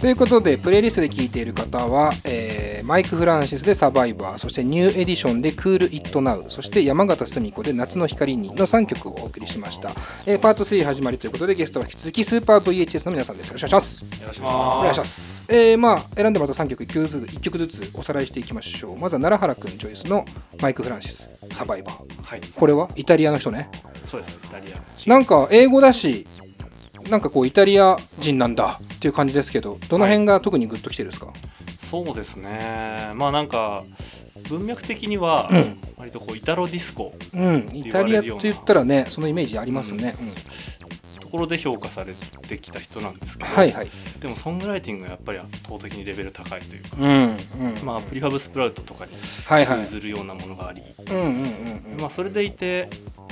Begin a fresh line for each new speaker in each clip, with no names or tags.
ということでプレイリストで聴いている方は、えーマイク・フランシスで「サバイバー」そしてニューエディションで「クール・イット・ナウ」そして山形澄子で「夏の光に」の3曲をお送りしました、えーパート3始まりということでゲストは引き続きスーパー VHS の皆さんですよろしくお願いします
よろしく
お願いします。えー、まあ選んでもらった3曲1曲ずつ1曲ずつおさらいしていきましょう。まずは奈良原くんチョイスのマイク・フランシスサバイバー。
はい
これはイタリアの人ね。
そうですイタリア
なんか英語だし、なんかこうイタリア人なんだっていう感じですけど、どの辺が特にグッときてるんですか？
そうですねまあなんか文脈的には
うん
割とこうイタロディスコ
うん、イタリアって言ったらね、そのイメージありますね。うん
ところで評価されてきた人なんですけど、
はいはい。
でもソングライティングがやっぱり圧倒的にレベル高いというか、
うんうん。
まあプリファブスプラウトとかに
はいはい
通ずるようなものがあり。まあそれでいて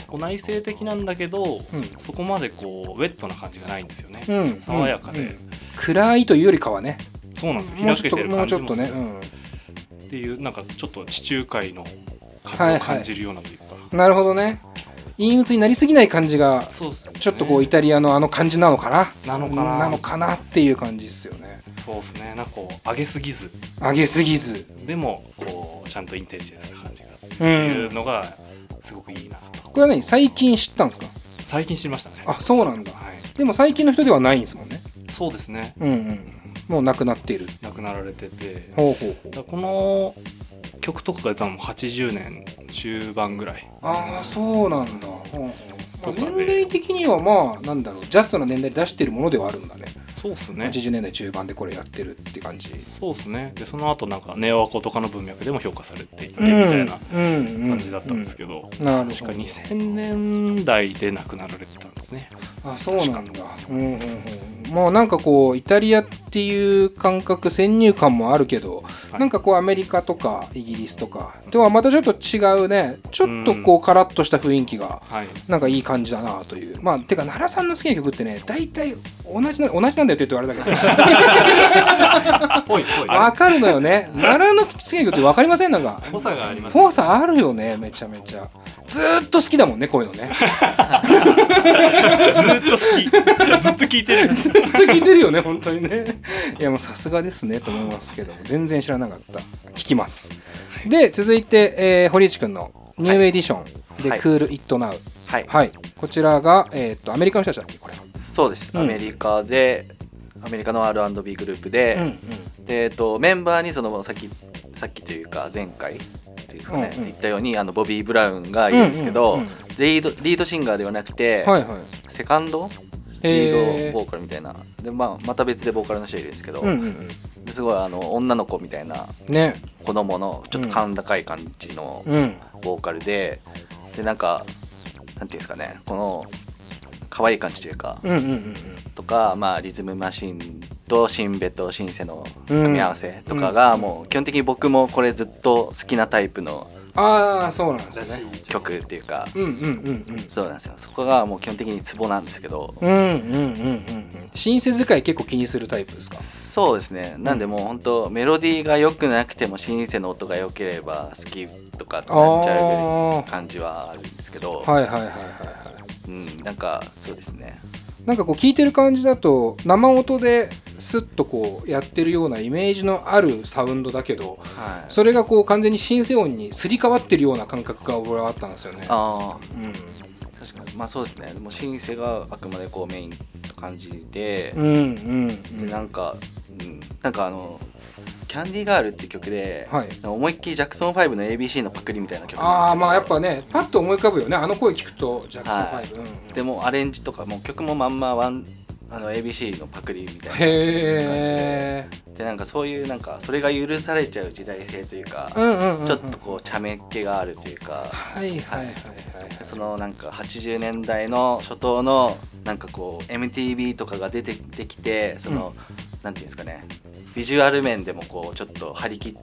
こう内省的なんだけど、
うん
そこまでこうウェットな感じがないんですよね、
うん
爽やかで、
うん暗いというよりかはね。
そうなんですよ開けてる
もうちょっと
感じもする
ね。うん。
っていうなんかちょっと地中海の風を感じるようなというか、
なるほどね。陰鬱になりすぎない感じがちょっとこうイタリアのあの感じなのかな？
なのかな。
なのかなっていう感じですよね。
そうですね。なんかこう上げすぎず。
上げすぎず。
でもこうちゃんとインテリジェンスな感じが。って
う
いうん。のがすごくいいなと
これは何？最近知ったんですか？
最近知りましたね。
あそうなんだ。
はい。
でも最近の人ではないんですもんね。
そうですね。
うんうん。もう亡くなっている。
亡くなられてて。
ほうほうほう。
だからこの曲とかが出たのも80年中盤ぐらい。
ああそうなんだ、ほうほう。まあ年齢的にはまあなんだろう。ジャストな年代で出してるものではあるんだね。
そうっすね。
80年代中盤でこれやってるって感じ。
そうっすね。でその後なんかネオアコとかの文脈でも評価されていてみたいな感じだったんですけど、確か
ど
2000年代で亡くなられてたんですね。
あそうなんだ。うんうんうんまあなんかこうイタリアっていう感覚先入観もあるけど、
はい。
なんかこうアメリカとかイギリスとかとはまたちょっと違うねちょっとこうカラッとした雰囲気が
はい。
なんかいい感じだなという。まあてか奈良さんの好きな曲ってね大体同じな同じなんだよって言うとあれだけど。
ぽいぽい。
わかるのよね。奈良の好きな曲ってわかりません？なんか。
ぽさがあります
フォーさあるよねめちゃめちゃ。ずーっと好きだもんねこういうのね
ずーっと好き。ずっと聞いてる
ずっと聞いてるよね本当にね。いやもうさすがですねと思いますけど全然知らなかった。聞きます。で続いて、えー堀内くんのニューエディションで「
はい。
クール・イット・ナウ」
はい、
はい。こちらが、えーっとアメリカの人たちだっけこれ
そうです、
うん。
アメリカでアメリカの R&B グループで,、
うんうん。
でえっと、メンバーにそのさっきさっきというか前回っていうんですかね、
うんうん。
言ったようにあのボビー・ブラウンがいるんですけど、
うんうんうん。
リードリードシンガーではなくて、
はいはい。
セカンド？リ
へー。
ードボーカルみたいな。で、まあ、また別でボーカルの人いるんですけど、
うんうん
ですごいあの女の子みたいな
うんね。
子供のちょっと甲高い感じの
うん。
ボーカルで、でなんかなんていうんですかねこの可愛い感じというか、
うんうんうん。
とか、まあ、リズムマシンとシンベとシンセの組み合わせとかが、もう基本的に僕もこれずっと好きなタイプの
ああそうなんですね。
曲っていうか、そうなんですよ。そこがもう基本的にツボなんですけど、
うんうんうんうんうんシンセ使い結構気にするタイプですか？
そうですね。なんでもう本当メロディーが良くなくてもシンセの音が良ければ好きとかってなっちゃう
あ
感じはあるんですけど、
あはいはいはいはいはい。
うん、なんかそうですね。
なんかこう聞いてる感じだと生音でスッとこうやってるようなイメージのあるサウンドだけど
はい。
それがこう完全にシンセ音にすり替わってるような感覚が俺はあったんですよね。
ああ。
うん。
確かに。まあそうですね。もうシンセがあくまでこうメインな感じで、
うんうん
でなんか、うん、なんかあの「キャンディーガール」っていう曲で、
はい。
思いっきりジャクソン5の ABC のパクリみたいな曲
ああまあやっぱねパッと思い浮かぶよね。あの声聞くとジャクソン
はい。
5、うん。
でもアレンジとかもう曲もまんまワンあの ABC のパクリみたいな
へえ
で。なんかそういうなんかそれが許されちゃう時代性というか、
うんうんうんうん。
ちょっとこう茶目っ気があるというか。
はいはいはいはい。はい
そのなんか80年代の初頭のなんかこう MTV とかが出てできてその、なんていうんですかね。ビジュアル面でもこうちょっと張り切っ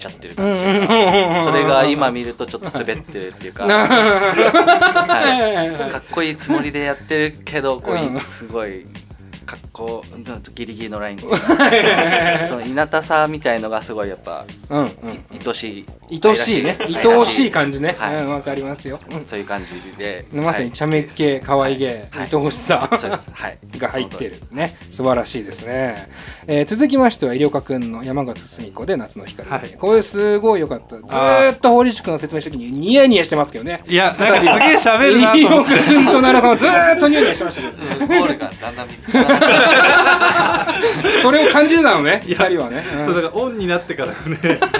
ちゃってる感じ。というかそれが今見るとちょっと滑ってるっていうか、
な
はい、かっこいいつもりでやってるけどこう
うん。
すごいかっここうギリギリのライン。その稲田さみたいのがすごいやっぱ
うんうん
愛しい
愛しい。ね。
愛
おしい感じね。
はい。
うんわかりますよ。うん。
そういう感じで。
まさに茶目っ気可愛げ
はい。
愛おしさ。
はい。
が入ってる。ね。素晴らしいですね、えー続きましては医療科くんの山形澄子で夏の光、
はい。
これす。ごい良かった。ずーっと堀内くんの説明した時にニヤニヤしてますけどね。
いやなんかすげえ喋る
医
なと思
療
って。
科くんと奈良さんはずーっとニヤニヤしてましたけど。
ゴールがだんだん見つから
それを感じてたのね二
いや
人はね、うん。
そうだからオンになってからね。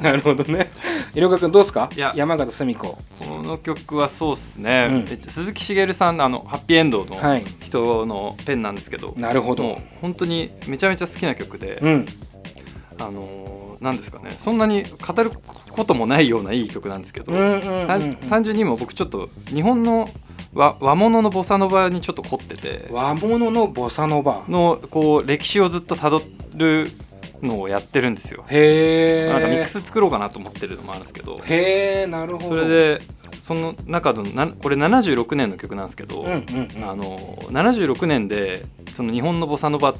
なるほどね。医療科くんどうですか？山形澄子。
この曲はそうっすね、
うん。
え鈴木茂さんのあのハッピーエンドの
はい。
人のペンなんですけど、
なるほど。
本当にめちゃめちゃ好きな曲で、
うん。
あのーなんですかね。そんなに語ることもないようないい曲なんですけど、
うんうんうんうん。
単単純に今僕ちょっと日本の和和物のボサノバにちょっと凝ってて。
和物のボサノバ。
のこう歴史をずっとたどるのをやってるんですよ。
へえ
なんかミックス作ろうかなと思ってるのもあるんですけど。
へえなるほど。
それでその中のなこれ76年の曲なんですけど、
うんうんうん。
あの76年でその日本のボサノバっ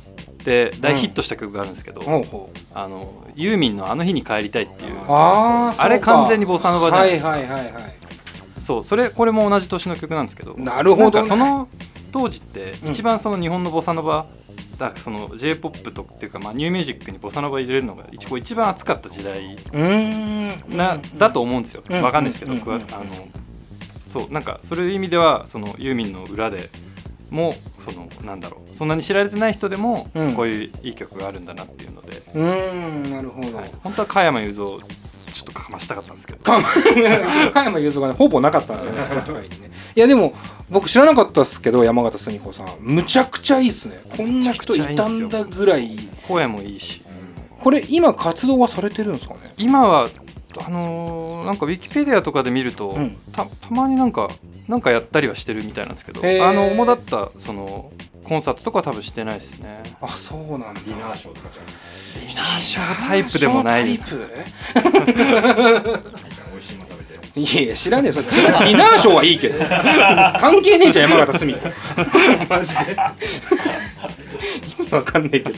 て大ヒットした曲があるんですけど、
ほうほう。
あのユーミンの「あの日に帰りたい」っていう。
あ
れ完全にボサノバじゃないですか。
はいはいはいはい
そうそれこれも同じ年の曲なんですけど。
なるほどね。
その当時って
うん。
一番その日本のボサノバだからその j p o p とっていうかまあニューミュージックにボサノバ入れるのが一こう一番熱かった時代
うーん。
な、だと思うんですよ、
うん。
わかんないですけど、
うん。
僕は、
うん
あのそうなんかそういう意味ではそのユーミンの裏でもそのなんだろうそんなに知られてない人でも、
うん。
こういういい曲があるんだなっていうので、
うーんなるほど、
はい。本当は加山雄三をちょっとかましたかったんですけど。
か 加山雄三がねほぼなかったんですよね Spotify にね。いやでも僕知らなかったですけど山形澄子さんむちゃくちゃいいっすね。こんな人いたんだぐらい。
声もいいし。
これ今活動はされてるんですかね？
今はあのーなんかウィキペディアとかで見ると、
うん。
たたまになんかなんかやったりはしてるみたいなんですけどあの主だったそのコンサートとかは多分してないですね。
あそうなんだ。
ディナーショーとかじゃ
ディナーショータイプ？でもない
い
やいや知らねえそれディナーショーはいいけど。関係ねえじゃん山形澄子マジで。意味わかんないけど。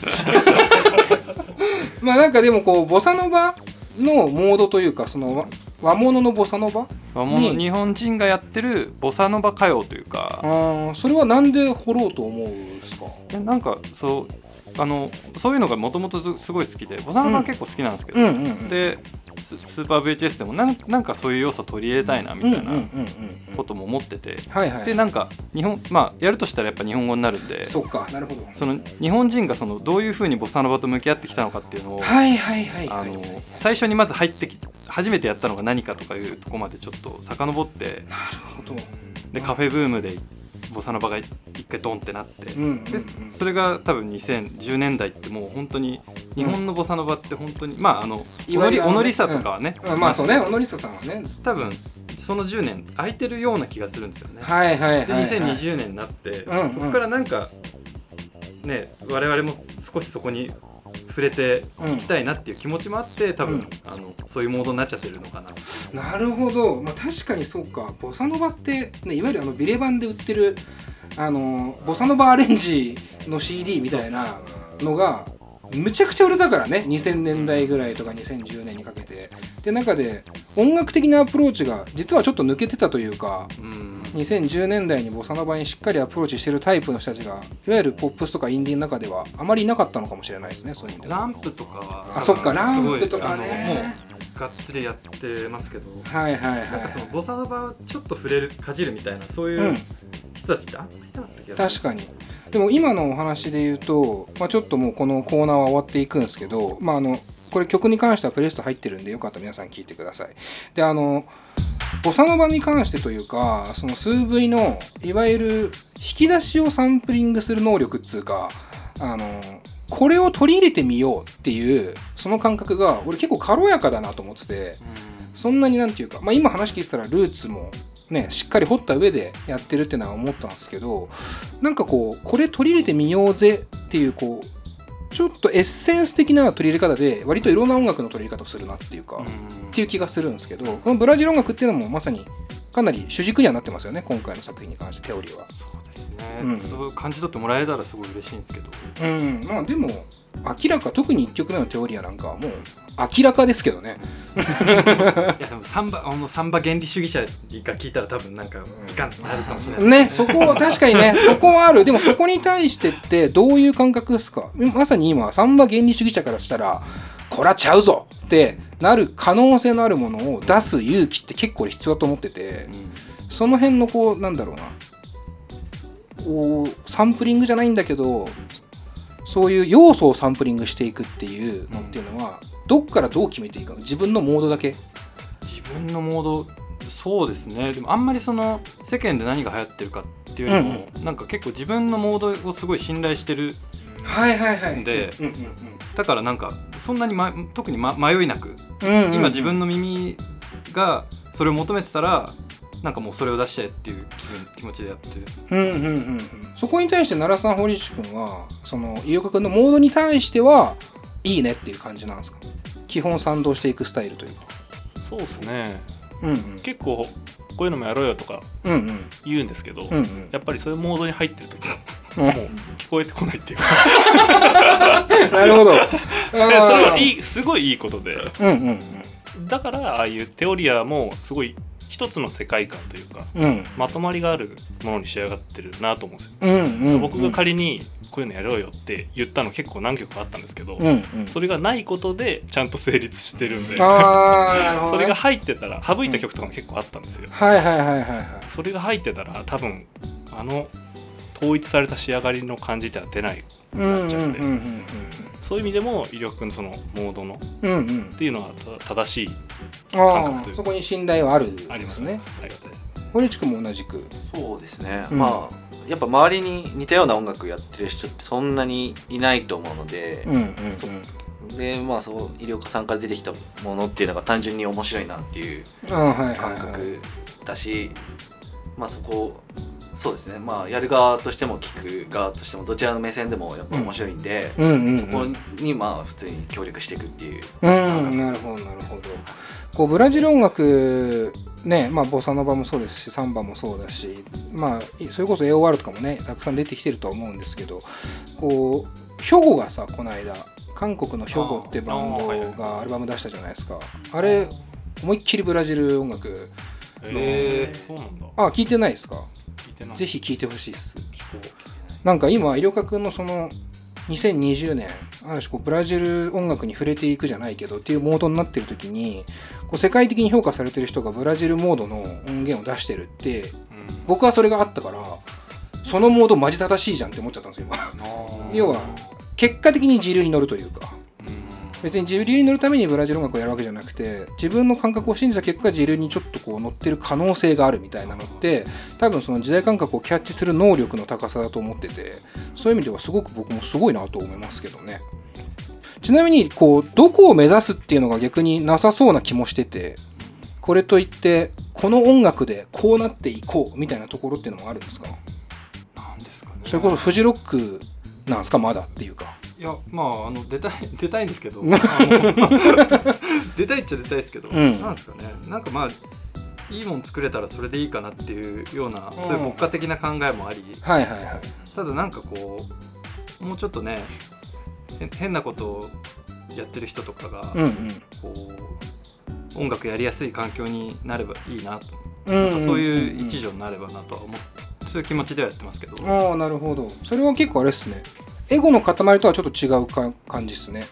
まあなんかでもこうボサノバのモードというかその和和物のボサノバ？
和物
に。
日本人がやってるボサノバ歌謡というか。
あーそれはなんで掘ろうと思うんですか？
いやなんかそうあのそういうのがもともとすごい好きでボサノバは結構好きなんですけど、でススーパー VHS でもなんなんかそういう要素取り入れたいなみたいなことも思ってて、でなんか日本まあやるとしたらやっぱ日本語になるんで
そうかなるほど。
その日本人がそのどういうふうにボサノバと向き合ってきたのかっていうのを、
はいはいはいはい。
あの最初にまず入ってき初めてやったのが何かとかいうところまでちょっと遡って。
なるほど。
でカフェブームでボサノバが一回ドンってなって、でそれが多分2010年代ってもう本当に日本のボサノバって本当に、まああの
いわゆるあのね
小野りさとかはね、
うん。まあそうね小野梨沙さんはね。
多分その10年空いてるような気がするんですよね。
はいはいはい、
で
はい、
2020年になって、そこからなんかね我々も少しそこに触れていきたいなっていう気持ちもあって多分、
うん。
あのそういうモードになっちゃってるのかな。
なるほど、まあ、確かにそうか。ボサノバって、ね、いわゆるあのビレバンで売ってるあのボサノバアレンジの CD みたいなのがむちゃくちゃ売れたからね。2000年代ぐらいとか2010年にかけて。で中で音楽的なアプローチが実はちょっと抜けてたというか。
うん
2010年代にボサノバにしっかりアプローチしてるタイプの人たちがいわゆるポップスとかインディーの中ではあまりいなかったのかもしれないですねそういう意味では。
ランプとかは
あそっかランプとか
あのも
ね。
うがっつりやってますけど
はいはいはい
なんかそのボサノバをちょっと触れるかじるみたいなそういううん。人たちってあんまりいなかった気がする、
確かに。でも今のお話で言うと、まあ、ちょっともうこのコーナーは終わっていくんですけど、まあ、あのこれ曲に関してはプレイリスト入ってるんでよかったら皆さん聴いてください。であのボサノバに関してというかその数 V のいわゆる引き出しをサンプリングする能力っつうかあのこれを取り入れてみようっていうその感覚が俺結構軽やかだなと思っててそんなになんていうか、まあ、今話聞いてたらルーツもねしっかり掘った上でやってるってのは思ったんですけどなんかこうこれ取り入れてみようぜっていうこうちょっとエッセンス的な取り入れ方で割といろんな音楽の取り入れ方をするなっていうか、
うん
っていう気がするんですけどこのブラジル音楽っていうのもまさにかなり主軸にはなってますよね今回の作品に関してテオリーは。
そね、
うん。
そう感じ取ってもらえたらすごい嬉しいんですけど。
うん。まあでも明らか特に1曲目のテオリアなんかはもう明らかですけどね。
いやでもサンバあのサンバ原理主義者が聞いたら多分なんかいかんなるかもしれない
ね。そこ確かにね そこはある。でもそこに対してってどういう感覚ですか？まさに今サンバ原理主義者からしたらこらちゃうぞってなる可能性のあるものを出す勇気って結構必要だと思っててその辺のこうなんだろうなこうサンプリングじゃないんだけどそういう要素をサンプリングしていくっていうのっていうのは、どっからどう決めていいか自分のモードだけ。
自分のモードそうですね。でもあんまりその世間で何が流行ってるかっていうよりも、なんか結構自分のモードをすごい信頼してる
はいはいはい。
で
うんうん
だからなんかそんなに、ま、特に、ま、迷いなく
うんうんうん。
今自分の耳がそれを求めてたらなんかもうそれを出しちゃえっていう気分気持ちでやってる
うんうんうんうん。そこに対して奈良さん堀内君はその井岡君のモードに対してはいいねっていう感じなんですか？基本賛同していくスタイルというか。
そうですね。
うんうん。
結構こういうのもやろうよとか
うんうん
言うんですけど、
うんうん。
やっぱりそういうモードに入ってる時は
うん。
もう聞こえてこないっていうか。
なるほど。
でそれはい
い
いすごいいいことで。
うんうん。
だからああいうテオリアもすごい一つの世界観というか
うん。うん
まとまりがあるものに仕上がってるなと思うんですよ、
うんうんうん。
僕が仮にこういうのやろうよって言ったの結構何曲かあったんですけど、
うんうん。
それがないことでちゃんと成立してるんで
ね、
それが入ってたら省いた曲とかも結構あったんですよ、
はいはいはいはいはい。
それが入ってたら多分あの統一された仕上がりの感じでは出ない
うんうんうん
なっちゃうんで
うん。
そういう意味でも威力のそのモードのっ
うんうんうん
ていうのはた正しい
あ
感覚という
そこに信頼はあるんです
あります
ね。
ね。はい。
堀内君も同じく。
そうですね、
うん。
まあやっぱ周りに似たような音楽やってる人ってそんなにいないと思うので
うん、うんうん。
でまあそう医療家さんから出てきたものっていうのが単純に面白いなっていう
ああはいはいはい。
感覚だし、まあそこそうですね。まあやる側としても聞く側としてもどちらの目線でもやっぱ面白いんで、
うんうんうん。
そこにまあ普通に協力していくっていう。
うんなるほどなるほど。こうブラジル音楽ねまあボサノバもそうですしサンバもそうだしまあそれこそ AOR とかもねたくさん出てきてるとは思うんですけどこう兵庫がさこの間韓国の兵庫ってバンドがアルバム出したじゃないですか。あれ思いっきりブラジル音楽
えー、そうなんだ。
あ聞いてないですか？ぜひ聞いてほしいっす。なんか今、医療科君のその2020年、ある種こうブラジル音楽に触れていくじゃないけどっていうモードになってる時に、こう世界的に評価されてる人がブラジルモードの音源を出してるって、僕はそれがあったから、そのモードマジ正しいじゃんって思っちゃったんですよ、今。要は、結果的に自流に乗るというか、別に自流に乗るためにブラジル音楽をやるわけじゃなくて自分の感覚を信じた結果自流にちょっとこう乗ってる可能性があるみたいなのって多分その時代感覚をキャッチする能力の高さだと思っててそういう意味ではすごく僕もすごいなと思いますけどね。ちなみにこうどこを目指すっていうのが逆になさそうな気もしててこれといってこの音楽でこうなっていこうみたいなところっていうのもあるんですか？
なんですかね。
それこそフジロックなんですか？まだっていうか
いやまああの出たい 出たいんですけど。出たいっちゃ出たいですけど、
うん。
なんですかね。なんかまあいいもん作れたらそれでいいかなっていうような、
うん。
そういう牧歌的な考えもあり。
はいはいはい。
ただなんかこうもうちょっとねへ変なことをやってる人とかが、
うんうん。
こう音楽やりやすい環境になればいいな。と、
うん
なんかそういう一助になればなとは思ってそういう気持ちではやってますけど、
ああなるほど。それは結構あれですねエゴの塊とはちょっと違うか感じですね。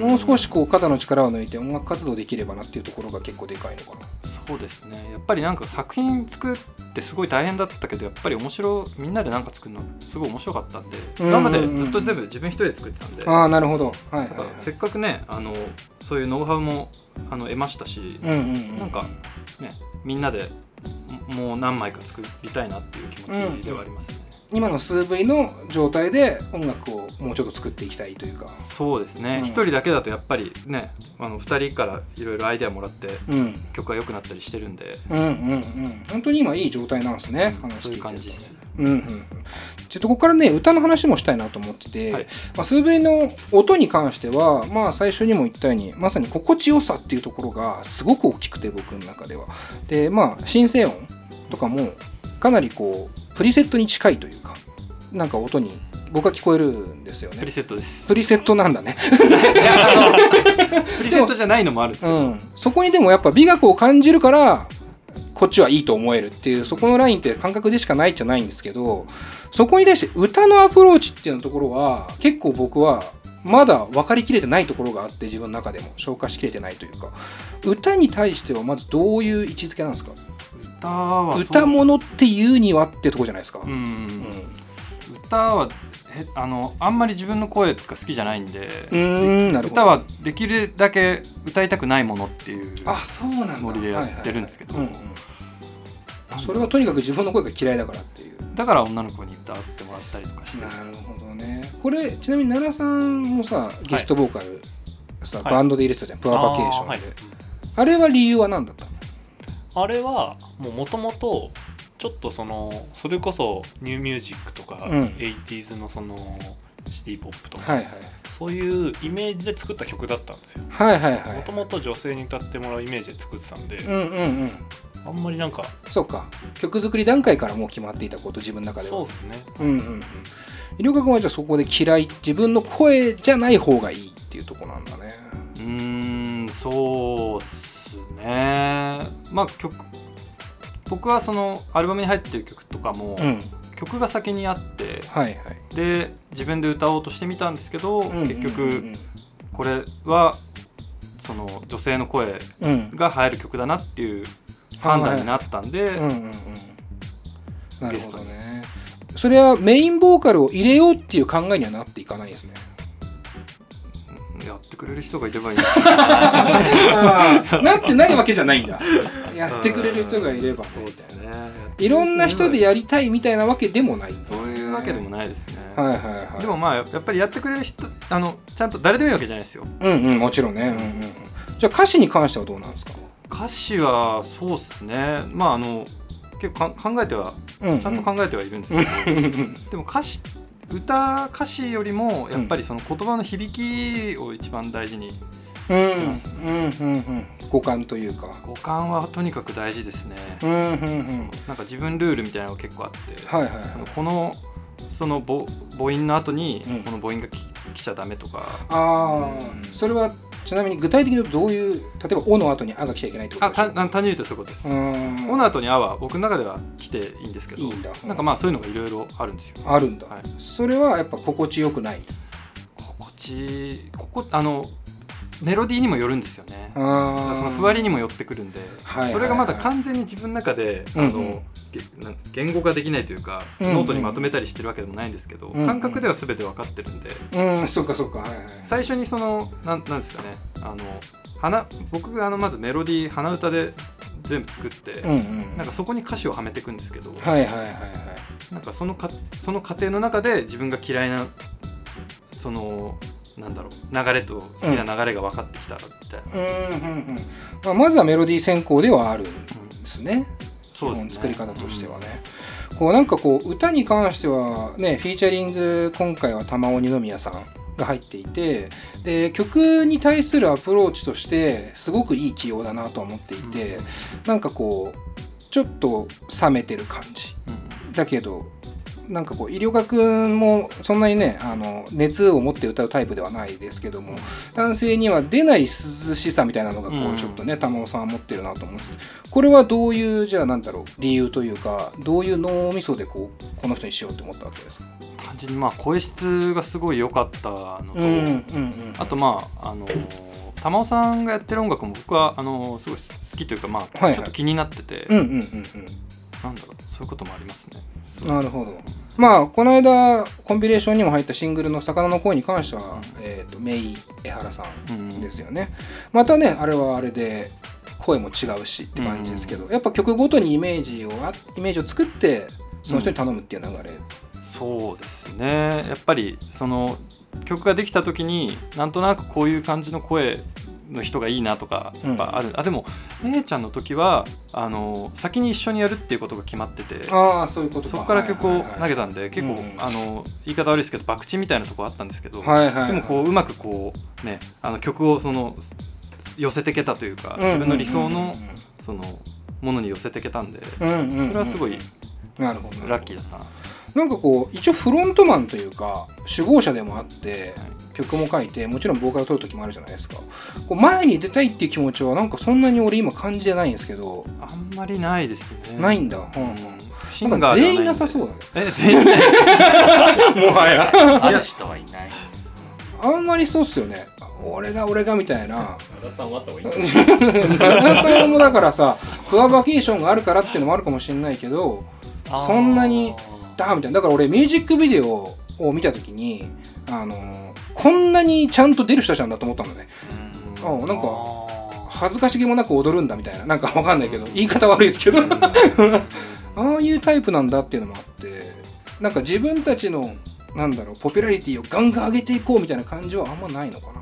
もう少しこう肩の力を抜いて音楽活動できればなっていうところが結構でかいのかな。
そうですね。やっぱりなんか作品作ってすごい大変だったけどやっぱり面白いみんなでなんか作るのすごい面白かったんで
うん
今までずっと全部自分一人で作ってたんで。
ああなるほど。はいはい
だからせっかくねあのそういうノウハウもあの得ましたし、
うんうんうん。
なんかねみんなでももう何枚か作りたいなっていう気持ちではありますね、
今の SV の状態で音楽をもうちょっと作っていきたいというか。
そうですね。
うん。
一、人だけだとやっぱりねあの2人からいろいろアイデアもらって
うん。
曲が良くなったりしてるんで、
うんうんうん。本当に今いい状態なんですね話聞いてると
そういう感じです。
うんうんうん。ちょっとここからね歌の話もしたいなと思ってて、
はい。
まあ、SV の音に関しては、まあ、最初にも言ったようにまさに心地よさっていうところがすごく大きくて僕の中では。でまあ新生音とかもかなりこうププリセットに近いというかなんか音に僕は聞こえるんですよ
プリ
ね
セットです。
プリセットなんだね、
プリセットじゃないのもあるんですけど、
うん、そこにでもやっぱ美学を感じるからこっちはいいと思えるっていうそこのラインって感覚でしかないじゃないんですけどそこに対して歌のアプローチっていうところは結構僕はまだ分かりきれてないところがあって自分の中でも。消化しきれてないというか。歌に対してはまずどういう位置づけなんですか？
歌は
歌物っていうにはってとこじゃないですか、
うん、
うん。
歌はへあのあんまり自分の声が好きじゃないんで歌はできるだけ歌いたくないものっていう
あそうなんだ。
つもりでやってるんですけど。
それはとにかく自分の声が嫌いだからっていう。
だから女の子に歌ってもらったりとかして。
なるほどね。これちなみに奈良さんもさゲストボーカル、さ
はい。
バンドで入れてたじゃん。プアバケーションで。
はい。
れは理由は何だったの？
あれはもともとちょっとそのそれこそニューミュージックとか、
うん。
80s のそのシティポップとか、
はいはい。
そういうイメージで作った曲だったんですよ。
はいはいはい。
もともと女性に歌ってもらうイメージで作ってたんで、
うんうんうん。
あんまりなんか
そうか。曲作り段階からもう決まっていたこと自分の中では。
そうですね。
うんうん医療科君はじゃあそこで嫌い自分の声じゃない方がいいっていうところなんだね。
うーんそうっすね。まあ曲僕はそのアルバムに入ってる曲とかも、
うん。
曲が先にあって
はいはい。
で自分で歌おうとしてみたんですけど、結
うん
局これはその女性の声
うん。うん
が入る曲だなっていう判断になったんで、
うんうんうん。なるほどね。それはメインボーカルを入れようっていう考えにはなっていかないですね
やってくれる人がいればいい
なってないわけじゃないんだ。やってくれる人がいれば。
そうですね。
いろんな人でやりたいみたいなわけでもない
そういうわけでもないですね、
はいはいはい。
でもまあやっぱりやってくれる人あのちゃんと誰でもいいわけじゃないですよ。
うんうんもちろんね、うんうんうん、じゃあ歌詞に関してはどうなんですか、
歌詞はそうっすね。まああの結構か考えては
うん。
ちゃんと考えてはいるんですけど、でも歌詞歌歌詞よりもやっぱりその言葉の響きを一番大事に
うん
しますね。
うん。うん。うん。五感というか。
五感はとにかく大事ですね、
うん。うん。うん。
なんか自分ルールみたいなのが結構あって、
はいはい
その
はい
このその母母音の後に
うん。
この母音がき来ちゃダメとか、
ああ、
うん。
それはちなみに具体的に言うとどういう例えば「お」の後に「あ」が来ちゃいけないってこ
あ
とでしょ
た単純に言うとそういうことです。
うん。
オの後に「あ」は僕の中では来ていいんですけど
いいんだ。
なんかまあそういうのがいろいろあるんですよ。
あるんだ、
はい。
それはやっぱ心地よくない？
心地ここあのメロディーにもよるんですよね。そのふわりにも寄ってくるんで、
はいはいはい。
それがまだ完全に自分の中で、
うんうん
あのげなん言語化できないというか、
うん。うん
ノートにまとめたりしてるわけでもないんですけど、
うん。うん
感覚では全て分かってるんで、
うん。そっかそっか。はいはい
最初にそのなんなんですかね。あの花僕があのまずメロディー鼻歌で全部作って、
うんうん。
なんかそこに歌詞をはめていくんですけど、
はいはいはいはい。
なんかそのかその過程の中で自分が嫌いなそのなんだろう流れと好きな流れが分かってきたみたいな、
うんうんうん。まあ、まずはメロディー先行ではあるんですね
そうですね。
基本作り方としてはね、こうなんかこう歌に関してはねフィーチャリング今回は玉尾二宮さんが入っていてで曲に対するアプローチとしてすごくいい起用だなと思っていて、なんかこうちょっと冷めてる感じ。
うん。
だけどなんかこう医療学もそんなにねあの熱を持って歌うタイプではないですけども男性には出ない涼しさみたいなのがこ
う
うん。ちょっとね玉尾さんは持ってるなと思うんです。これはどういうじゃあなんだろう理由というかどういう脳みそでこうこの人にしようって思ったわけですか？
単純にまあ声質がすごい良かったのと、
うんうんうん
あとまああの玉尾さんがやってる音楽も僕はあのすごい好きというかまあちょっと気になってて、なんだろうそういうこともありますね。
う。んなるほどまあこの間コンビネーションにも入ったシングルの「魚の声」に関しては、えー、とメイ江原さんですよね。またねあれはあれで声も違うしって感じですけど、やっぱ曲ごとにイメージをあイメージを作ってその人に頼むっていう流れ、
そうですね。やっぱりその曲ができた時になんとなくこういう感じの声の人がいいなとかやっぱある、あでもめいちゃんの時はあの先に一緒にやるっていうことが決まってて
ああそういうことか。
そこから曲を投げ
た
たんで結構、
うん。
あの言い方悪いですけど博打みたいなとこあったんですけど、
はいはいはい。
でもこううまくこうねあの曲をそのす寄せてけたというか、
うん
自分の理想のそのものに寄せてけたんで、
うんうんうんうん。
それはすごい
なるほど。
ラッキーだったな。
なんかこう一応フロントマンというか首謀者でもあって曲も書いてもちろんボーカル取る時もあるじゃないですか。こう前に出たいっていう気持ちはなんかそんなに俺今感じてないんですけど、
あんまりないですね。
ないんだ、うんうん。
シンガー
なんか全員なさそうだね。
え全員？
もはや。
ある人はいない。
あんまりそうっすよね。俺が俺がみたいな。
和田さんはあった方がいい
奈良さんもだからさフアバケーションがあるからっていうのもあるかもしれないけどそんなにだみたいな。だから俺ミュージックビデオを見た時にあのこんなにちゃんと出る人たちなんだと思ったんだね。あなんか恥ずかしげもなく踊るんだみたいな。なんかわかんないけど言い方悪いですけど。ああいうタイプなんだっていうのもあってなんか自分たちのなんだろうポピュラリティをガンガン上げていこうみたいな感じはあんまないのかな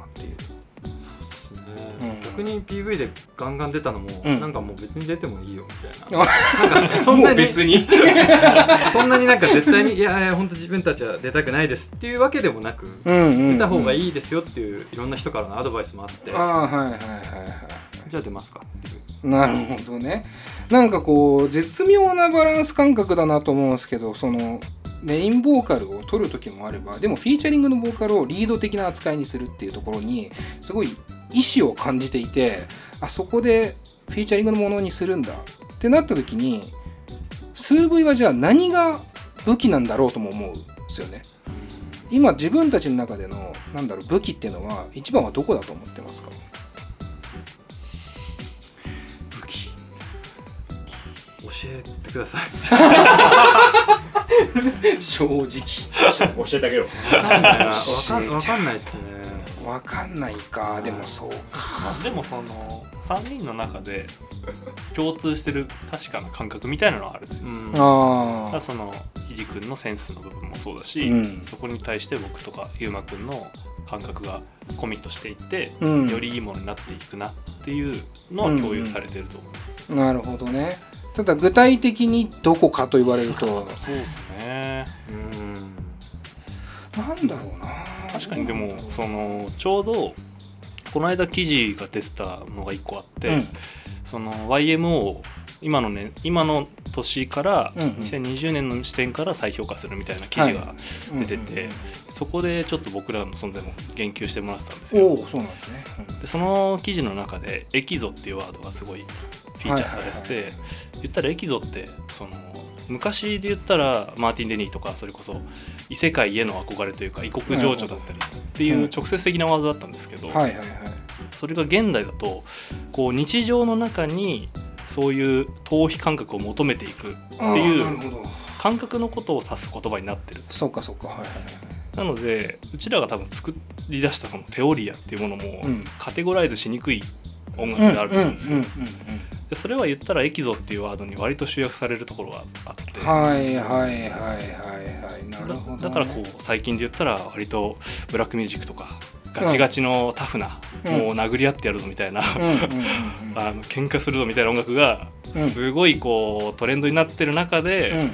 逆に PV でガンガン出たのも、
うん。
なんかもう別に出てもいいよみたいな。
あ
なんかそんなに
別に。
そんなになんか絶対にいやいや本当自分たちは出たくないですっていうわけでもなく、
うんうん、うん、
出た方がいいですよっていういろんな人からのアドバイスもあって、
ああはいはいはいはい
じゃあ出ますかっていう。
なるほどね。なんかこう絶妙なバランス感覚だなと思うんですけどそのメインボーカルを取る時もあればでもフィーチャリングのボーカルをリード的な扱いにするっていうところにすごい意思を感じていてあそこでフィーチャリングのものにするんだ。ってなった時にスー V はじゃあ何が武器なんだろうとも思うんですよね。今自分たちの中でのなんだろう武器っていうのは一番はどこだと思ってますか？
武器。教えてください。
正直。
教えてあげよう。
わかんわかんないっすね
わかんないか。でもそうか。
まあでもその3人の中で共通してる確かな感覚みたいなのはあるんですよ、
うん。
あ
らその入り君のセンスの部分もそうだし、
うん。
そこに対して僕とかゆうまくんの感覚がコミットしていって、
うん。
よりいいものになっていくなっていうのは共有されてると思います、
あなるほどね。ただ具体的にどこかと言われると。
そうですね。
うん。
なんだろうな
確かにでもそのちょうどこの間記事が出てたのが1個あって、
うん。
その YMO 今のね今の年から
うんうん。
2020年の視点から再評価するみたいな記事が出てて、
うん
そこでちょっと僕らの存在も言及してもらってたんですよ。
そうなんですね、
でその記事の中で「エキゾ」っていうワードがすごいフィーチャーされてて、言ったらエキゾってその昔で言ったらマーティン・デニーとかそれこそ異世界への憧れというか異国情緒だったりっていう直接的なワードだったんですけど、それが現代だとこう日常の中にそういう逃避感覚を求めていくって
あ
いう感覚のことを指す言葉になってる。
そうかそうかはいはい
なのでうちらが多分作り出したそのテオリアっていうものも
うん。
カテゴライズしにくい音楽
はい
があると思うんですよでそれは言ったらエキゾっていうワードに割と集約されるところがあって。
はいはいはいはいはいなるほどね、
だだからこう最近で言ったら割とブラックミュージックとかガチガチのタフな、
うん
もう殴り合ってやるぞみたいな、
うんうんうん
あの喧嘩するぞみたいな音楽がすごいこうトレンドになってる中で、
うん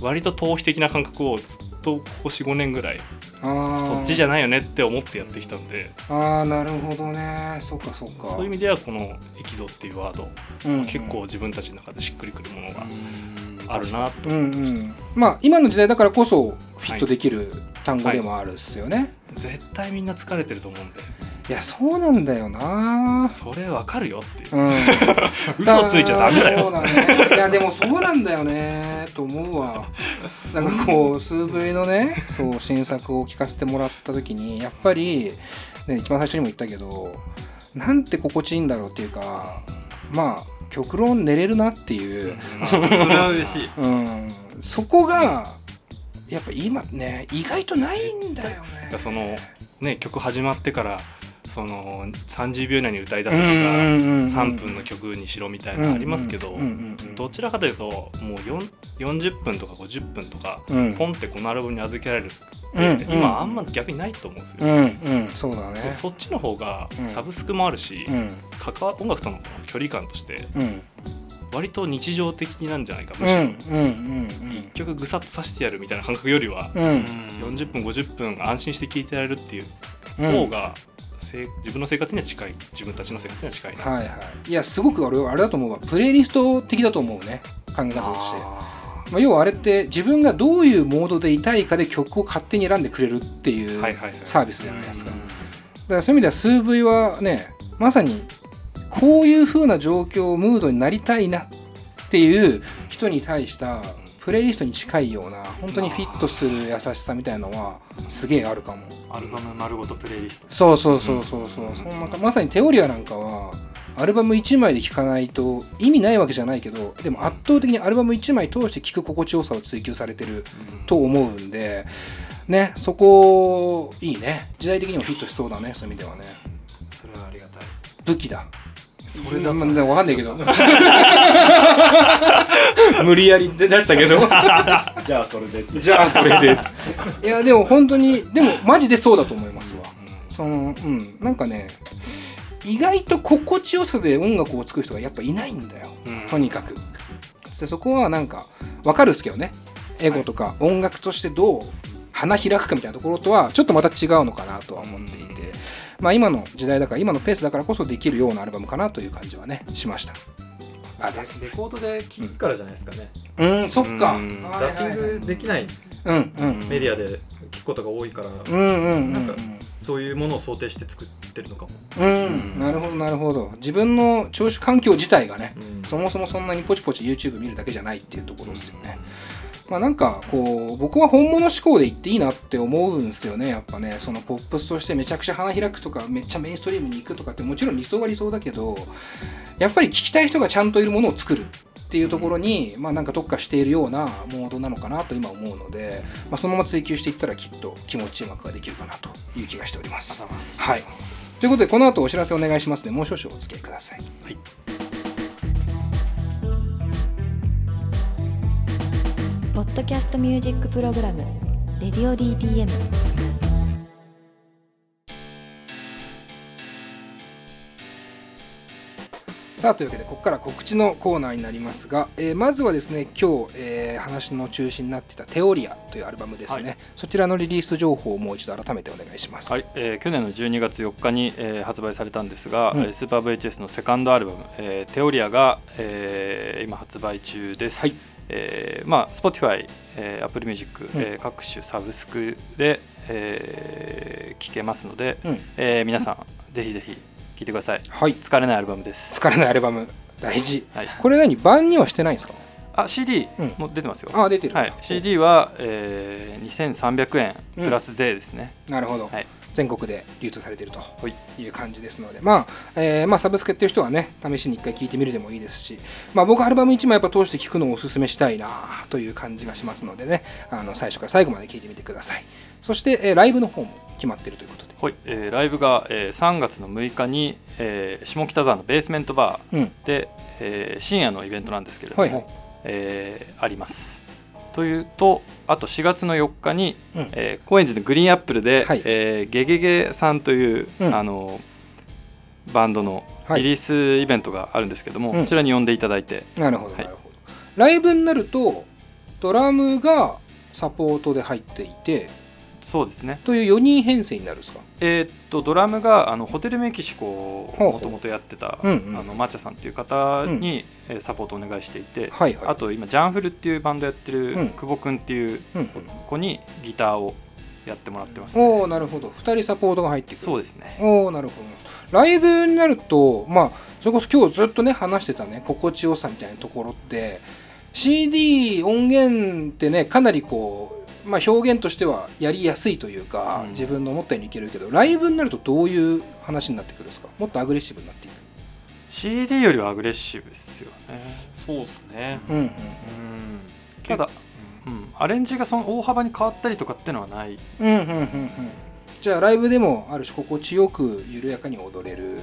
割と逃避的な感覚をずっとここ45年ぐらいそっちじゃないよねって思ってやってきたんで。
ああなるほどね。そっかそっか。
そういう意味ではこの「エキゾ」っていうワード、
うんうん。
結構自分たちの中でしっくりくるものがあるなと
うん
思いました、
うんまあ今の時代だからこそフィットできる単語でもあるっすよね、
絶対みんな疲れてると思うんで
い、やそうなんだよな。
それわかるよっていう。
うん。
嘘ついちゃダメだよ。
そうだねいやでもそうなんだよねと思うわ。なんかこう数 V のねそう新作を聞かせてもらった時にやっぱり、ね、一番最初にも言ったけどなんて心地いいんだろうっていうかまあ極論寝れるなっていう、
それは嬉しい。
うん、そこがやっぱ今ね意外とないんだよね。
だからそのね曲始まってからその30秒以内に歌い出すとか、
うんうんうんうん
3分の曲にしろみたいなのありますけど、どちらかというともう4 40分とか50分とか、
うん。
ポンってこのアルバムに預けられるって、
うん
今あんま逆にないと思うんですよ、
うんうん。そうだね。
でそっちの方が
うん。
サブスクもあるし、
うん。
関わ音楽との距離感として
うん。
割と日常的なんじゃないか
う
むしろ、
んうんうん
一曲ぐさっとさしてやるみたいな感覚よりは、
うん。うん
40分50分安心して聴いてられるっていう
うん。
方が、せい自分の生活には近い自分たちの生活には近いな、
はいはい。いやすごく俺はあれだと思うわ。プレイリスト的だと思うね。考え方として。
あ
まあ、要はあれって自分がどういうモードでいたいかで曲を勝手に選んでくれるっていう
はいはいはい。
サービスじゃないですか。
うん
だからそういう意味ではスーブイはねまさにこういう風な状況ムードになりたいなっていう人に対したプレイリストに近いような本当にフィットする優しさみたいなのはすげえあるかも。
アルバム丸ごとプレイリスト。
そうそうそうそうそうそん。なまさにテオリアなんかはアルバム1枚で聴かないと意味ないわけじゃないけどでも圧倒的にアルバム1枚通して聴く心地よさを追求されてると思うんでねそこいいね。時代的にもフィットしそうだねそういう意味ではね。
それはありがたい。
武器だ
そ
れだと。分かんないけど。無理やり出したけど。
じゃあそれで
じゃあそれで。いやでも本当にでもマジでそうだと思いますわ。そのうん。なんかね意外と心地よさで音楽を作る人がやっぱいないんだよ、
うん。
とにかく。でそこはなんか分かるっすけどね。エゴとか音楽としてどう花開くかみたいなところとはちょっとまた違うのかなとは思っていて、まあ今の時代だから今のペースだからこそできるようなアルバムかなという感じはねしました。あ
レコードで聴くからじゃないですかね、
うんそっか。
うん。
はい
ザッピングできない
うんうん。
メディアで聴くことが多いから、
うんうんうん
なんかそういうものを想定して作ってるのかも、
うん、なるほどなるほど。自分の聴取環境自体がね、
うん。
そもそもそんなにポチポチ YouTube 見るだけじゃないっていうところですよね、まあなんかこう僕は本物志向で言っていいなって思うんですよねやっぱねそのポップスとしてめちゃくちゃ花開くとかめっちゃメインストリームに行くとかってもちろん理想は理想だけどやっぱり聞きたい人がちゃんといるものを作るっていうところに、まあなんか特化しているようなモードなのかなと今思うので、まあ、そのまま追求していったらきっと気持ちいい音楽ができるかなという気がしております。はい、ということでこの後お知らせお願いしますのでもう少々お付き合いください。
ポッドキャストミュージックプログラム「レディオ DTM」
さあというわけでここから告知のコーナーになりますが、えーまずはですね今日、えー話の中心になっていた「テオリア」というアルバムですね、
はい。
そちらのリリース情報をもう一度改めてお願いします。
はい、えー去年の12月4日に、えー発売されたんですが、
うん。
えースーパー VHS のセカンドアルバム「えーテオリアが」えー今発売中です。
はい
えーまあ、Spotify、えー、Apple Music、
うん。
えー各種サブスクで、えー聞けますので、
うん。
えー皆さんぜひぜひ聴いてください。
はい、
疲れないアルバムです、
疲れないアルバム。大事。
はい、
これ何？版にはしてないんですか？
あ CD
うん。
も出てますよ、
あ出てる、
はい、CD は、えー、2300円
うん。
プラス税ですね、
なるほど、
はい
全国で流通されていると
はい。
いう感じですので、まあえーまあ、サブスクやってる人はね試しに一回聞いてみるでもいいですし、まあ、僕アルバム1枚やっぱ通して聞くのをおすすめしたいなという感じがしますのでねあの最初から最後まで聞いてみてください。そして、えーライブの方も決まっているということで。
はい。えーライブが、えー3月の6日に、えー下北沢のベースメントバー
うん。
で、えー深夜のイベントなんですけれども、
はいはい。
えーあります。というとあと4月の4日に、
うん。
えー高円寺のグリーンアップルで、
はい。
えーゲゲゲさんという、
うん。
あのバンドの
はい。
リリースイベントがあるんですけども、
うん。
こちらに呼んでいただいて、
なるほど
はい。
なるほど、ライブになるとドラムがサポートで入っていて
そうですね。
という4人編成になるんですか？
えーっとドラムがあのホテルメキシコを
ほうほう。
もともとやってた、
うんうん。
あのマチャさんっていう方に、えーサポートをお願いしていて、
はいはい。
あと今ジャンフルっていうバンドやってる、
うん。
久保くんっていう
うんうん
子にギターをやってもらってます、ね。
おおなるほど。2人サポートが入ってくる。
そうですね。
おおなるほど。ライブになるとまあそれこそ今日ずっとね話してたね心地よさみたいなところって CD 音源ってねかなりこう、まあ、表現としてはやりやすいというか、
うん。
自分の思ったようにいけるけどライブになるとどういう話になってくるんですか？もっとアグレッシブになっていく。
CD よりはアグレッシブですよね。
そうですね。
うんうん
うん。
ただ、うん、アレンジがその大幅に変わったりとかっていうのはない。
うんうんうんうん。じゃあライブでもある種心地よく緩やかに踊れる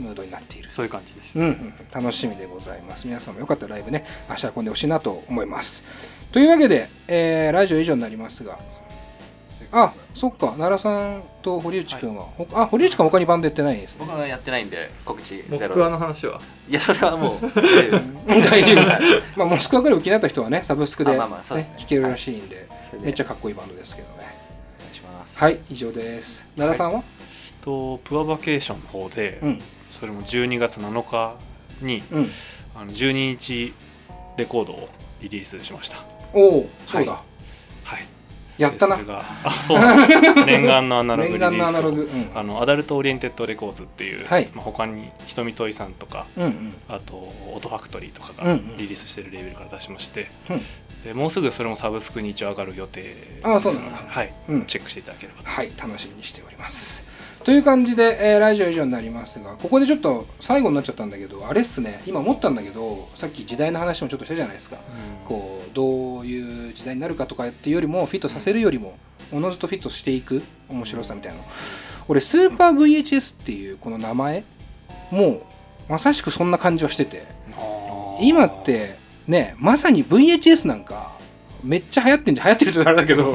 ムードになっている。
そういう感じです、
うん楽しみでございます。皆さんもよかったらライブね、足運んでほしいなと思います。というわけで、えーラジオ以上になりますが、あそっか、奈良さんと堀内くんは、ほあ堀内くんは他にバンドやってないですね。
僕はやってないんで告知
モスクワ
ゼロ
の話は？い
やそれはもう大丈夫です。
大丈夫です。まあ、モスクワから気になった人はね、サブスクで,、ね
あまあまあそうですね。
聴けるらしいんで、
それで。
めっちゃかっこいいバンドですけどね。
お願いします。
はい、以上です。奈良さんは、
とプアバケーションの方で、
うん、
それも12月7日に
うん、
あの12日レコードをリリースしました。
おおそうだ、
はい。
やったな。
でそれがあそうなんです。念願のアナログリリ
念願のアナ
ースを
ログ、うん、
あのアダルトオリエンテッドレコーズっていう、
はい。
まあ、他にひとみといさんとか
うんうん。
あとオートファクトリーとかが
うんうん。
リリースしてるレーベルから出しまして、
うん。
でもうすぐそれもサブスクに一応上がる予定です
あそうなんだ。
はい、
うん。
チェックしていただければと。
はい楽しみにしておりますという感じで、えーラジオ以上になりますがここでちょっと最後になっちゃったんだけどあれっすね。今思ったんだけどさっき時代の話もちょっとしたじゃないですか。こうどういう時代になるかとかっていうよりもフィットさせるよりもおのずとフィットしていく面白さみたいなの。俺スーパー VHS っていうこの名前もうまさしくそんな感じはしてて。今ってねまさに VHS なんかめっちゃ流行ってんじゃ流行ってるとあれだけど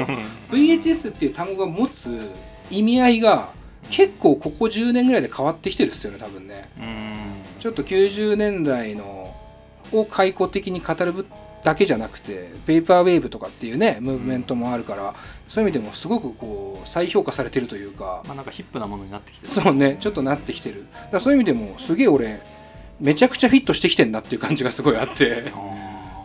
VHS っていう単語が持つ意味合いが結構ここ10年ぐらいで変わってきてるっすよね多分ね。
うん。
ちょっと90年代のを開口的に語るだけじゃなくてペーパーウェーブとかっていうねムーブメントもあるから、そういう意味でもすごくこう再評価されてるというか。
まあなんかヒップなものになってきてる。
そうねちょっとなってきてる。だそういう意味でもすげえ俺めちゃくちゃフィットしてきてんなっていう感じがすごいあって。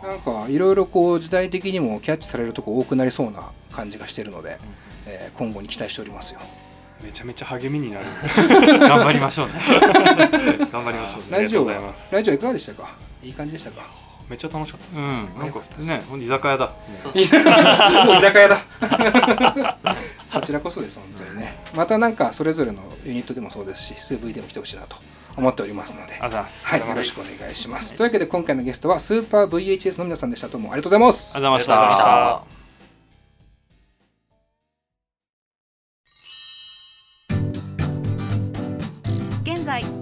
なんかいろいろこう時代的にもキャッチされるとこ多くなりそうな感じがしてるので、えー今後に期待しておりますよ
めちゃめちゃ励みになる。
頑張りましょうね。頑張りましょう
ラジオは
ございます。
ラジオいかがでしたか？いい感じでしたか？
めっちゃ楽しかったです、
うんなんか普通ね居酒屋だ。
居酒屋だ。こちらこそです本当にね。またなんかそれぞれのユニットでもそうですし SV でも来てほしいなと思っておりますので。
ありがとうございます。
はい、よろしくお願いします。というわけで今回のゲストはスーパー VHS の皆さんでした。どうもありがとうございます。
あ。りがとうございまし
ありがとうございま
た
した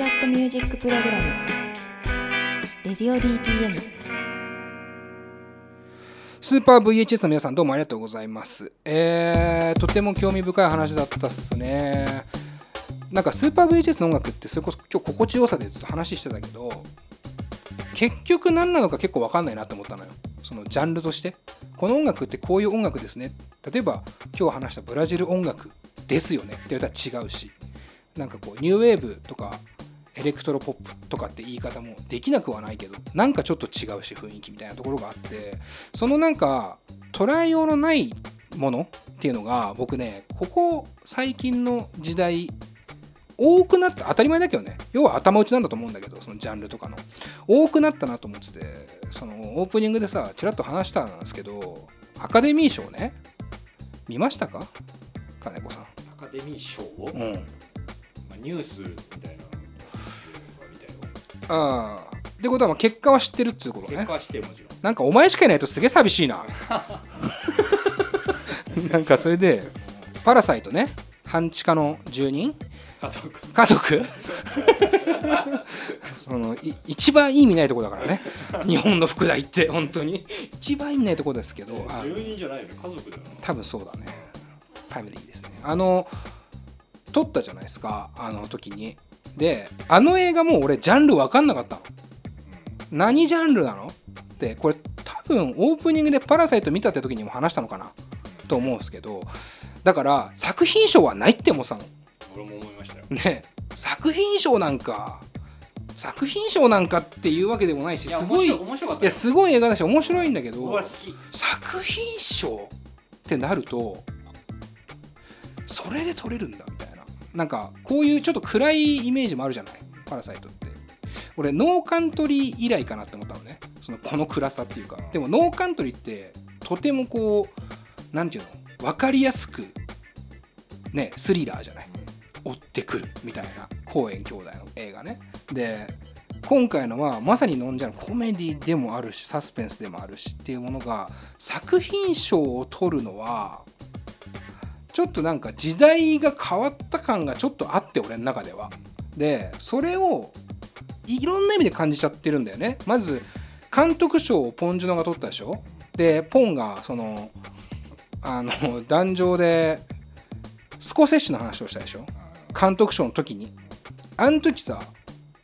キャストミュージックプログラム「レディオ DTM」
スーパー VHS の皆さんどうもありがとうございます。えー、とても興味深い話だったっすね。なんかスーパー VHS の音楽ってそれこそ今日心地よさでずっと話してたけど結局何なのか結構分かんないなって思ったのよ。そのジャンルとして。この音楽ってこういう音楽ですね。例えば今日話したブラジル音楽ですよねって言われたら違うしなんかこうニューウェーブとかエレクトロポップとかって言い方もできなくはないけどなんかちょっと違うし雰囲気みたいなところがあってそのなんか捉えようのないものっていうのが僕ねここ最近の時代多くなった当たり前だけどね要は頭打ちなんだと思うんだけどそのジャンルとかの。多くなったなと思っててそのオープニングでさちらっと話したんですけどアカデミー賞ね見ましたか？金子さん。
アカデミー賞、
うん。
まあ、ニュースみたいな
ああってことはまあ結果は知ってるっつうことね。
結果はしてもちろん。
なんかお前しかいないとすげえ寂しいな。なんかそれで「パラサイトね。半地下の住人。
家族。
家族？そのい一番意味ないとこだからね。日本の副題って本当に。一番意味ないとこですけどあ
住人じゃないよね。家族だよな
多分そうだね。ファミリーですね。あの撮ったじゃないですか。あの時にであの映画もう俺ジャンル分かんなかったの。何ジャンルなの？ってこれ多分オープニングで「パラサイト」見たって時にも話したのかな？と思うんですけどだから作品賞はないって思ってたの。
俺も思いましたよ。
ね。作品賞なんか作品賞なんかっていうわけでもないしすごいい
面白かったよ。
やすごい映画だし面白いんだけど作品賞ってなるとそれで取れるんだみたいななんかこういうちょっと暗いイメージもあるじゃない？パラサイトって。俺ノーカントリー以来かなって思ったのね。そのこの暗さっていうか。でもノーカントリーってとてもこうなんていうの？分かりやすくねスリラーじゃない？追ってくるみたいな公園兄弟の映画ね。で今回のはまさに飲んじゃうコメディでもあるしサスペンスでもあるしっていうものが作品賞を取るのはちょっとなんか時代が変わった感がちょっとあって俺の中では。でそれをいろんな意味で感じちゃってるんだよね。まず監督賞をポン・ジュノが取ったでしょ？でポンがそのあの壇上でスコセッシュの話をしたでしょ？監督賞の時に。あの時さ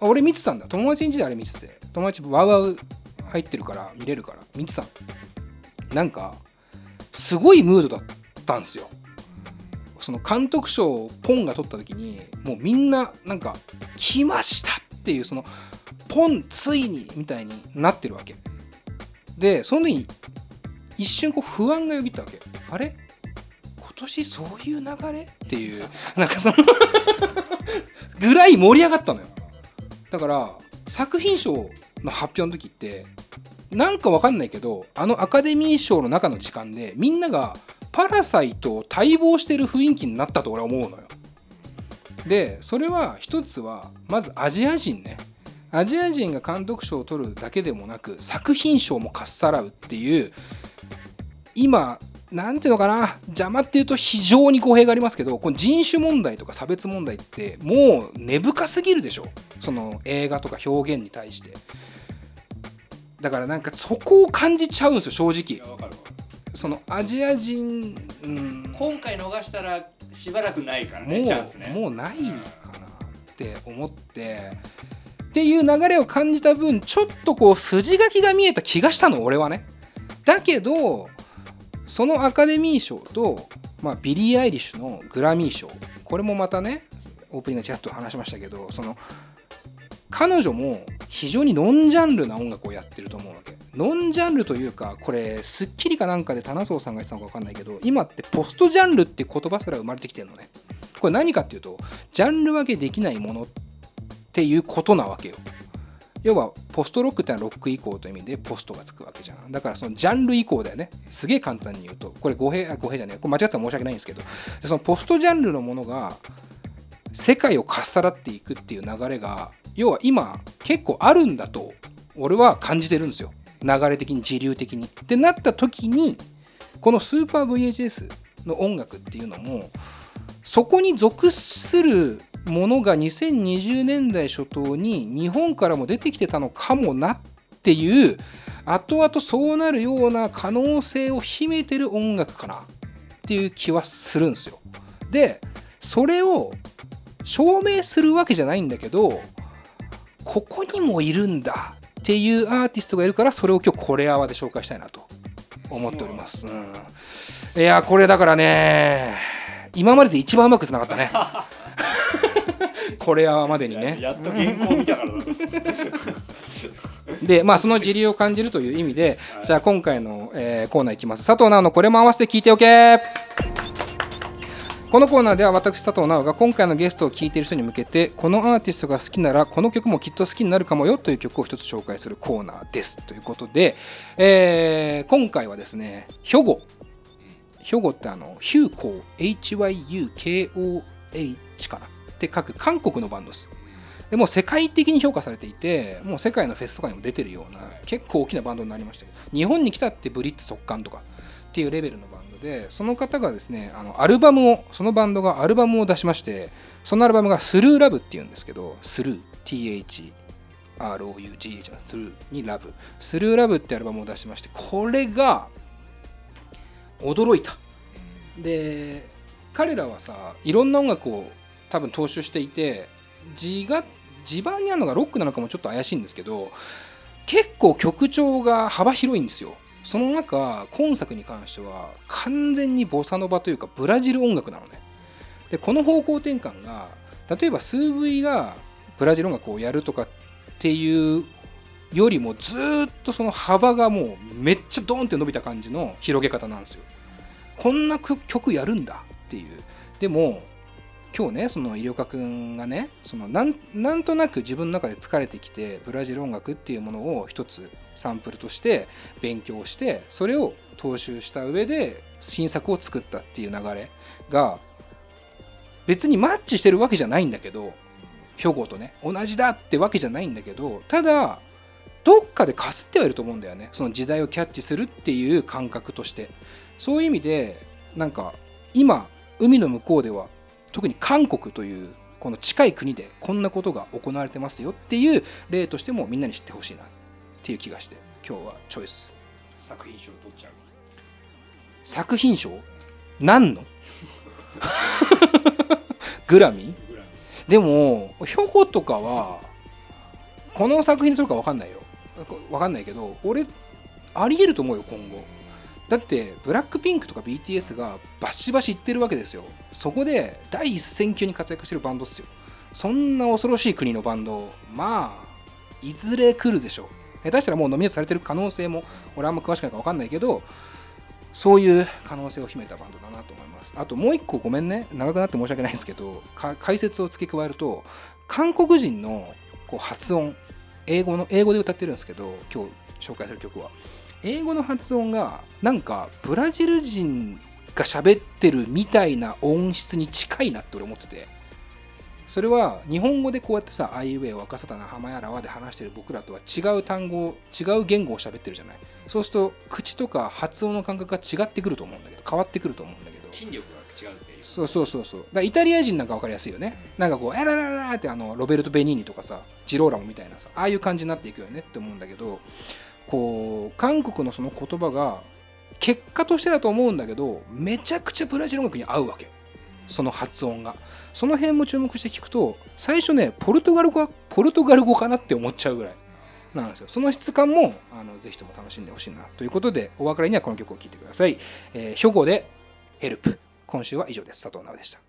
俺見てたんだ。友達ん家であれ見てて。友達ワウワウ入ってるから見れるから。見てたなんかすごいムードだったんすよ。その監督賞をポンが取った時にもうみんななんか「来ました!」っていうその「ポンついに!」みたいになってるわけでその時に一瞬こう不安がよぎったわけあれ？今年そういう流れ？っていうなんかそのぐらい盛り上がったのよだから作品賞の発表の時ってなんかわかんないけどあのアカデミー賞の中の時間でみんながパラサイトを待望してる雰囲気になったと俺は思うのよ。でそれは一つはまずアジア人ね。アジア人が監督賞を取るだけでもなく作品賞もかっさらうっていう今なんていうのかな邪魔っていうと非常に語弊がありますけどこの人種問題とか差別問題ってもう根深すぎるでしょ。その映画とか表現に対して。だからなんかそこを感じちゃうんですよ正直。
わかるわ。
そのアジア人、うん、
今回逃したらしばらくないから
も
ねチャンスね。
うもうないかなって思って。っていう流れを感じた分ちょっとこう筋書きが見えた気がしたの俺はね。だけどそのアカデミー賞と、まあ、ビリー・アイリッシュのグラミー賞。これもまたねオープニングでちらっと話しましたけどその彼女も非常にノンジャンルな音楽をやってると思うわけ。ノンジャンルというかこれ『スッキリ』かなんかで棚荘さんが言ってたのか分かんないけど今ってポストジャンルって言葉すら生まれてきてるのね。これ何かっていうとジャンル分けできないものっていうことなわけよ。要はポストロックってのはロック以降という意味でポストがつくわけじゃん。だからそのジャンル以降だよね。すげえ簡単に言うと。これ語弊あ語弊じゃねえ。これ間違ってたら申し訳ないんですけど。そのポストジャンルのものが世界をかっさらっていくっていう流れが要は今結構あるんだと俺は感じてるんですよ流れ的に時流的に。ってなった時にこのスーパー VHS の音楽っていうのもそこに属するものが2020年代初頭に日本からも出てきてたのかもなっていう後々そうなるような可能性を秘めてる音楽かなっていう気はするんですよ。でそれを証明するわけじゃないんだけどここにもいるんだっていうアーティストがいるからそれを今日これアワで紹介したいなと思っております。うん、いやこれだからね今までで一番うまくつながったね。これアワまでにね。
やっと原稿見たからだ
でまあその時流を感じるという意味で、じゃあ今回の、えーコーナーいきます佐藤直のこれも合わせて聞いておけこのコーナーでは私佐藤直が今回のゲストを聴いている人に向けてこのアーティストが好きならこの曲もきっと好きになるかもよという曲を一つ紹介するコーナーですということで、えー今回はですね兵庫兵庫ってあのヒューコー HYUKOH かな？って書く韓国のバンドです。でも世界的に評価されていてもう世界のフェスとかにも出てるような結構大きなバンドになりましたけど日本に来たってブリッツ速乾とかっていうレベルのでその方がですねあのアルバムをそのバンドがアルバムを出しましてそのアルバムがスルーラブっていうんですけどスルー TH ROUGH のスルーにラブ。スルーラブってアルバムを出しましてこれが驚いた。で彼らはさいろんな音楽を多分踏襲していて地が地盤にあるのがロックなのかもちょっと怪しいんですけど結構曲調が幅広いんですよ。その中今作に関しては完全にボサノバというかブラジル音楽なのね。でこの方向転換が例えばスーブイがブラジル音楽をやるとかっていうよりもずっとその幅がもうめっちゃドーンって伸びた感じの広げ方なんですよ。こんな曲やるんだっていう。でも今日ねその医療科くんがねそのなんなんとなく自分の中で疲れてきてブラジル音楽っていうものを一つサンプルとして勉強してそれを踏襲した上で新作を作ったっていう流れが別にマッチしてるわけじゃないんだけど兵庫とね同じだってわけじゃないんだけどただどっかでかすってはいると思うんだよね。その時代をキャッチするっていう感覚として。そういう意味でなんか今海の向こうでは特に韓国というこの近い国でこんなことが行われてますよっていう例としてもみんなに知ってほしいな。っていう気がして今日はチョイス。
作品賞取っちゃう
作品賞？何の？グラミー？でも兵庫とかはこの作品で撮るか分かんないよ。分かんないけど俺ありえると思うよ今後。だってブラックピンクとか BTS がバシバシいってるわけですよ。そこで第一線級に活躍してるバンドっすよ。そんな恐ろしい国のバンドまあいずれ来るでしょう下手したらもうノミネートされてる可能性も俺あんま詳しくないから分かんないけどそういう可能性を秘めたバンドだなと思います。あともう一個ごめんね。長くなって申し訳ないんですけど解説を付け加えると韓国人のこう発音英語の英語で歌ってるんですけど今日紹介する曲は。英語の発音がなんかブラジル人が喋ってるみたいな音質に近いなって俺思ってて。それは日本語でこうやってさ「あいうえお若さたな浜やらわ」で話してる僕らとは違う単語違う言語を喋ってるじゃない。そうすると口とか発音の感覚が違ってくると思うんだけど変わってくると思うんだけど。
筋力が違うっていう。
そうそうそうそう。だイタリア人なんか分かりやすいよね。なんかこう「エララララ」ってあのロベルト・ベニーニとかさジローラモみたいなさああいう感じになっていくよねって思うんだけどこう韓国のその言葉が結果としてだと思うんだけどめちゃくちゃブラジル音楽に合うわけ。その発音がその辺も注目して聞くと最初ねポルトガル語ポルトガル語かなって思っちゃうぐらいなんですよ。その質感もあのぜひとも楽しんでほしいなということでお別れにはこの曲を聴いてください、えー、兵庫でヘルプ今週は以上です。佐藤直でした。